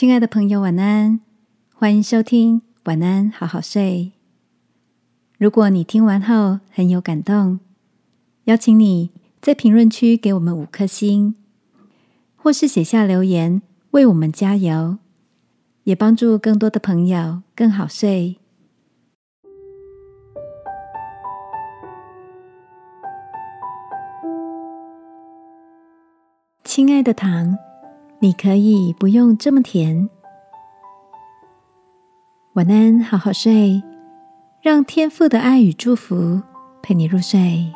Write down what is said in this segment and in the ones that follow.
亲爱的朋友，晚安！欢迎收听《晚安，好好睡》。如果你听完后很有感动，邀请你在评论区给我们五颗星，或是写下留言为我们加油，也帮助更多的朋友更好睡。亲爱的糖。你可以不用这么甜。晚安，好好睡，让天父的爱与祝福陪你入睡。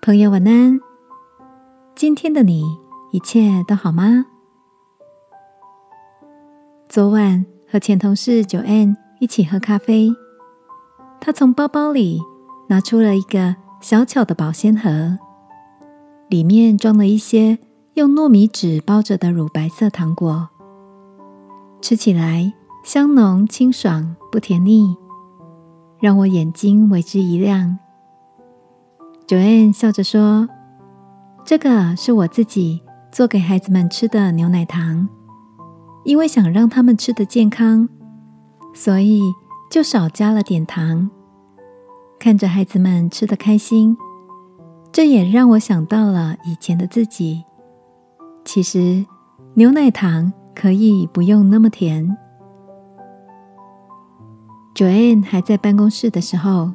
朋友，晚安。今天的你一切都好吗？昨晚和前同事九 N 一起喝咖啡，他从包包里拿出了一个小巧的保鲜盒，里面装了一些。用糯米纸包着的乳白色糖果，吃起来香浓清爽，不甜腻，让我眼睛为之一亮。Joanne 笑着说：“这个是我自己做给孩子们吃的牛奶糖，因为想让他们吃的健康，所以就少加了点糖。看着孩子们吃的开心，这也让我想到了以前的自己。”其实，牛奶糖可以不用那么甜。Joanne 还在办公室的时候，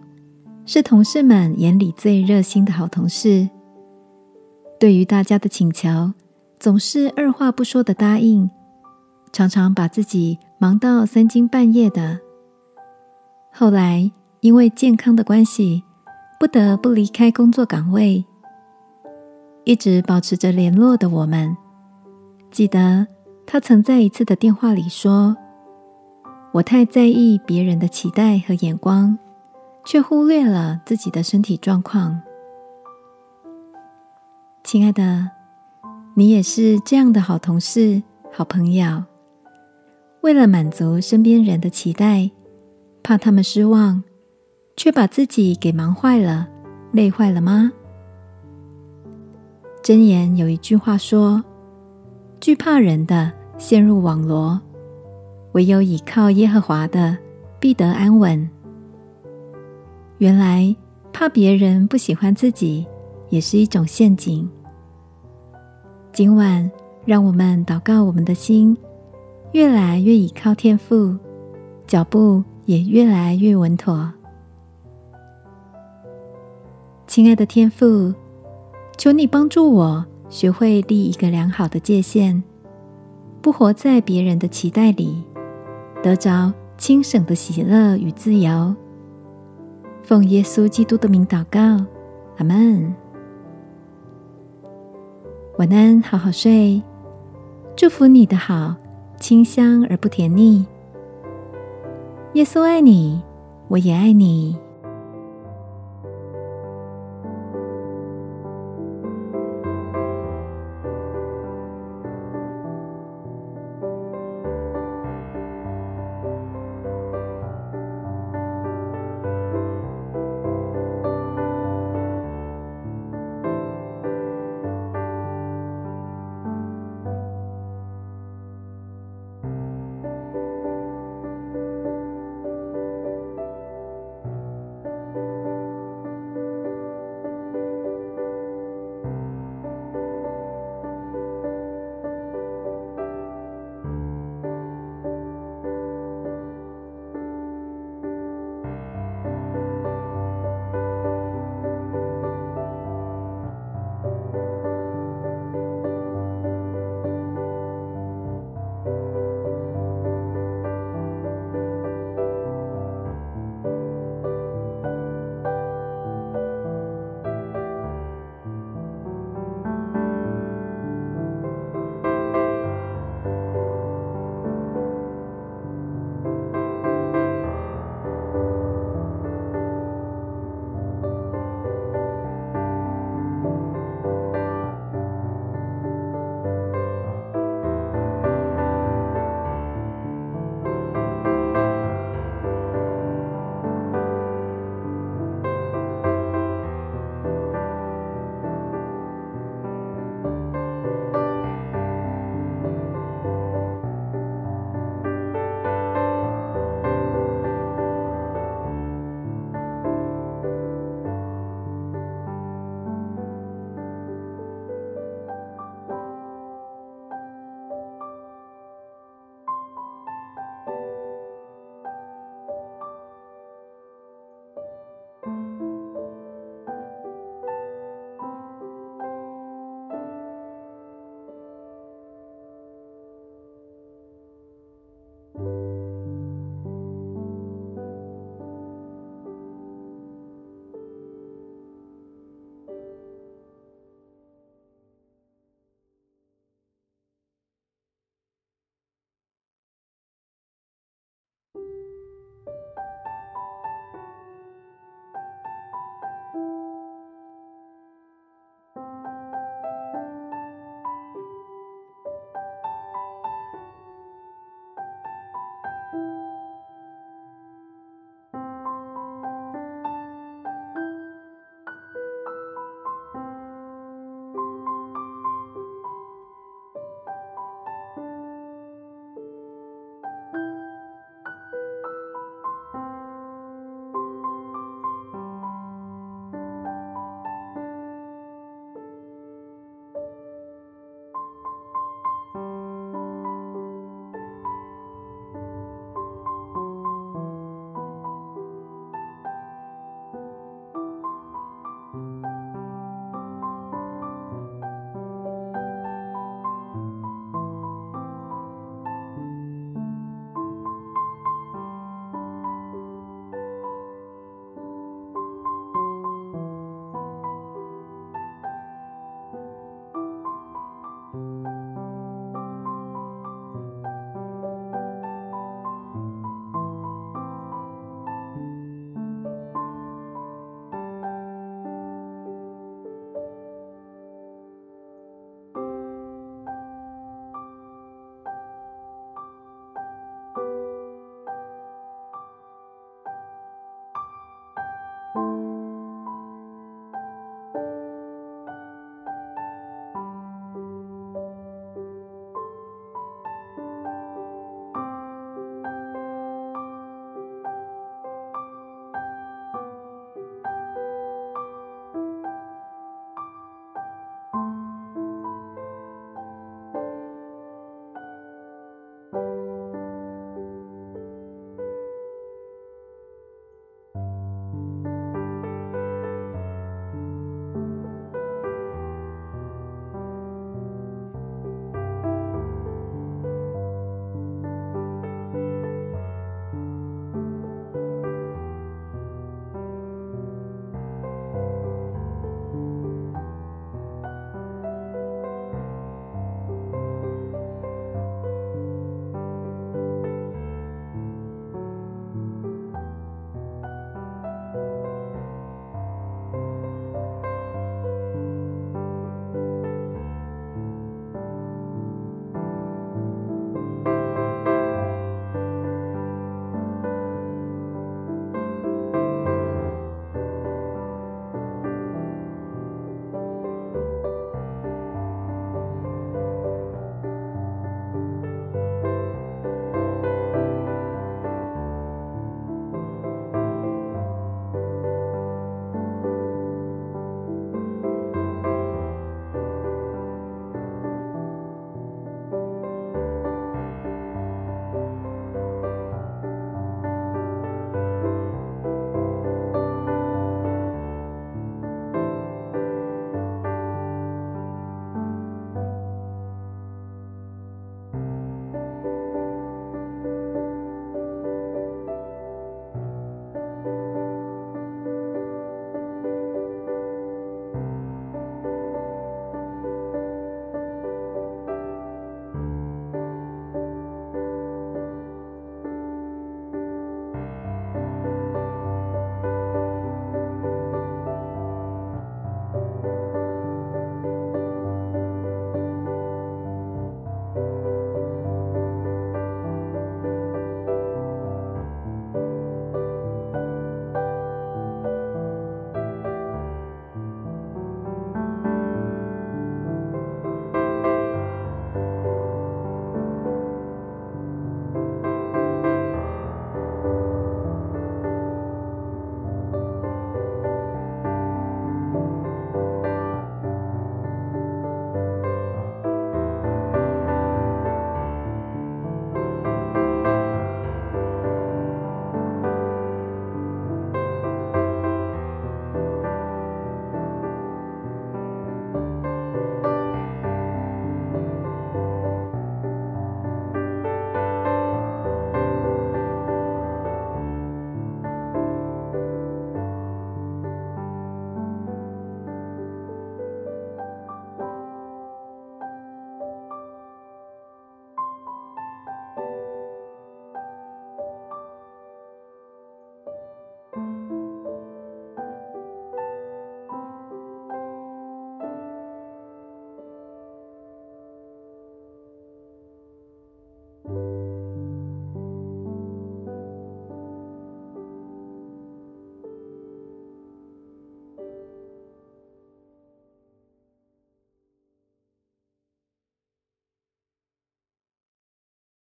是同事们眼里最热心的好同事。对于大家的请求，总是二话不说的答应，常常把自己忙到三更半夜的。后来因为健康的关系，不得不离开工作岗位。一直保持着联络的我们，记得他曾在一次的电话里说：“我太在意别人的期待和眼光，却忽略了自己的身体状况。”亲爱的，你也是这样的好同事、好朋友。为了满足身边人的期待，怕他们失望，却把自己给忙坏了、累坏了吗？箴言有一句话说：“惧怕人的陷入网罗，唯有倚靠耶和华的必得安稳。”原来怕别人不喜欢自己也是一种陷阱。今晚让我们祷告，我们的心越来越倚靠天父，脚步也越来越稳妥。亲爱的天父。求你帮助我学会立一个良好的界限，不活在别人的期待里，得着轻省的喜乐与自由。奉耶稣基督的名祷告，阿门。晚安，好好睡。祝福你的好，清香而不甜腻。耶稣爱你，我也爱你。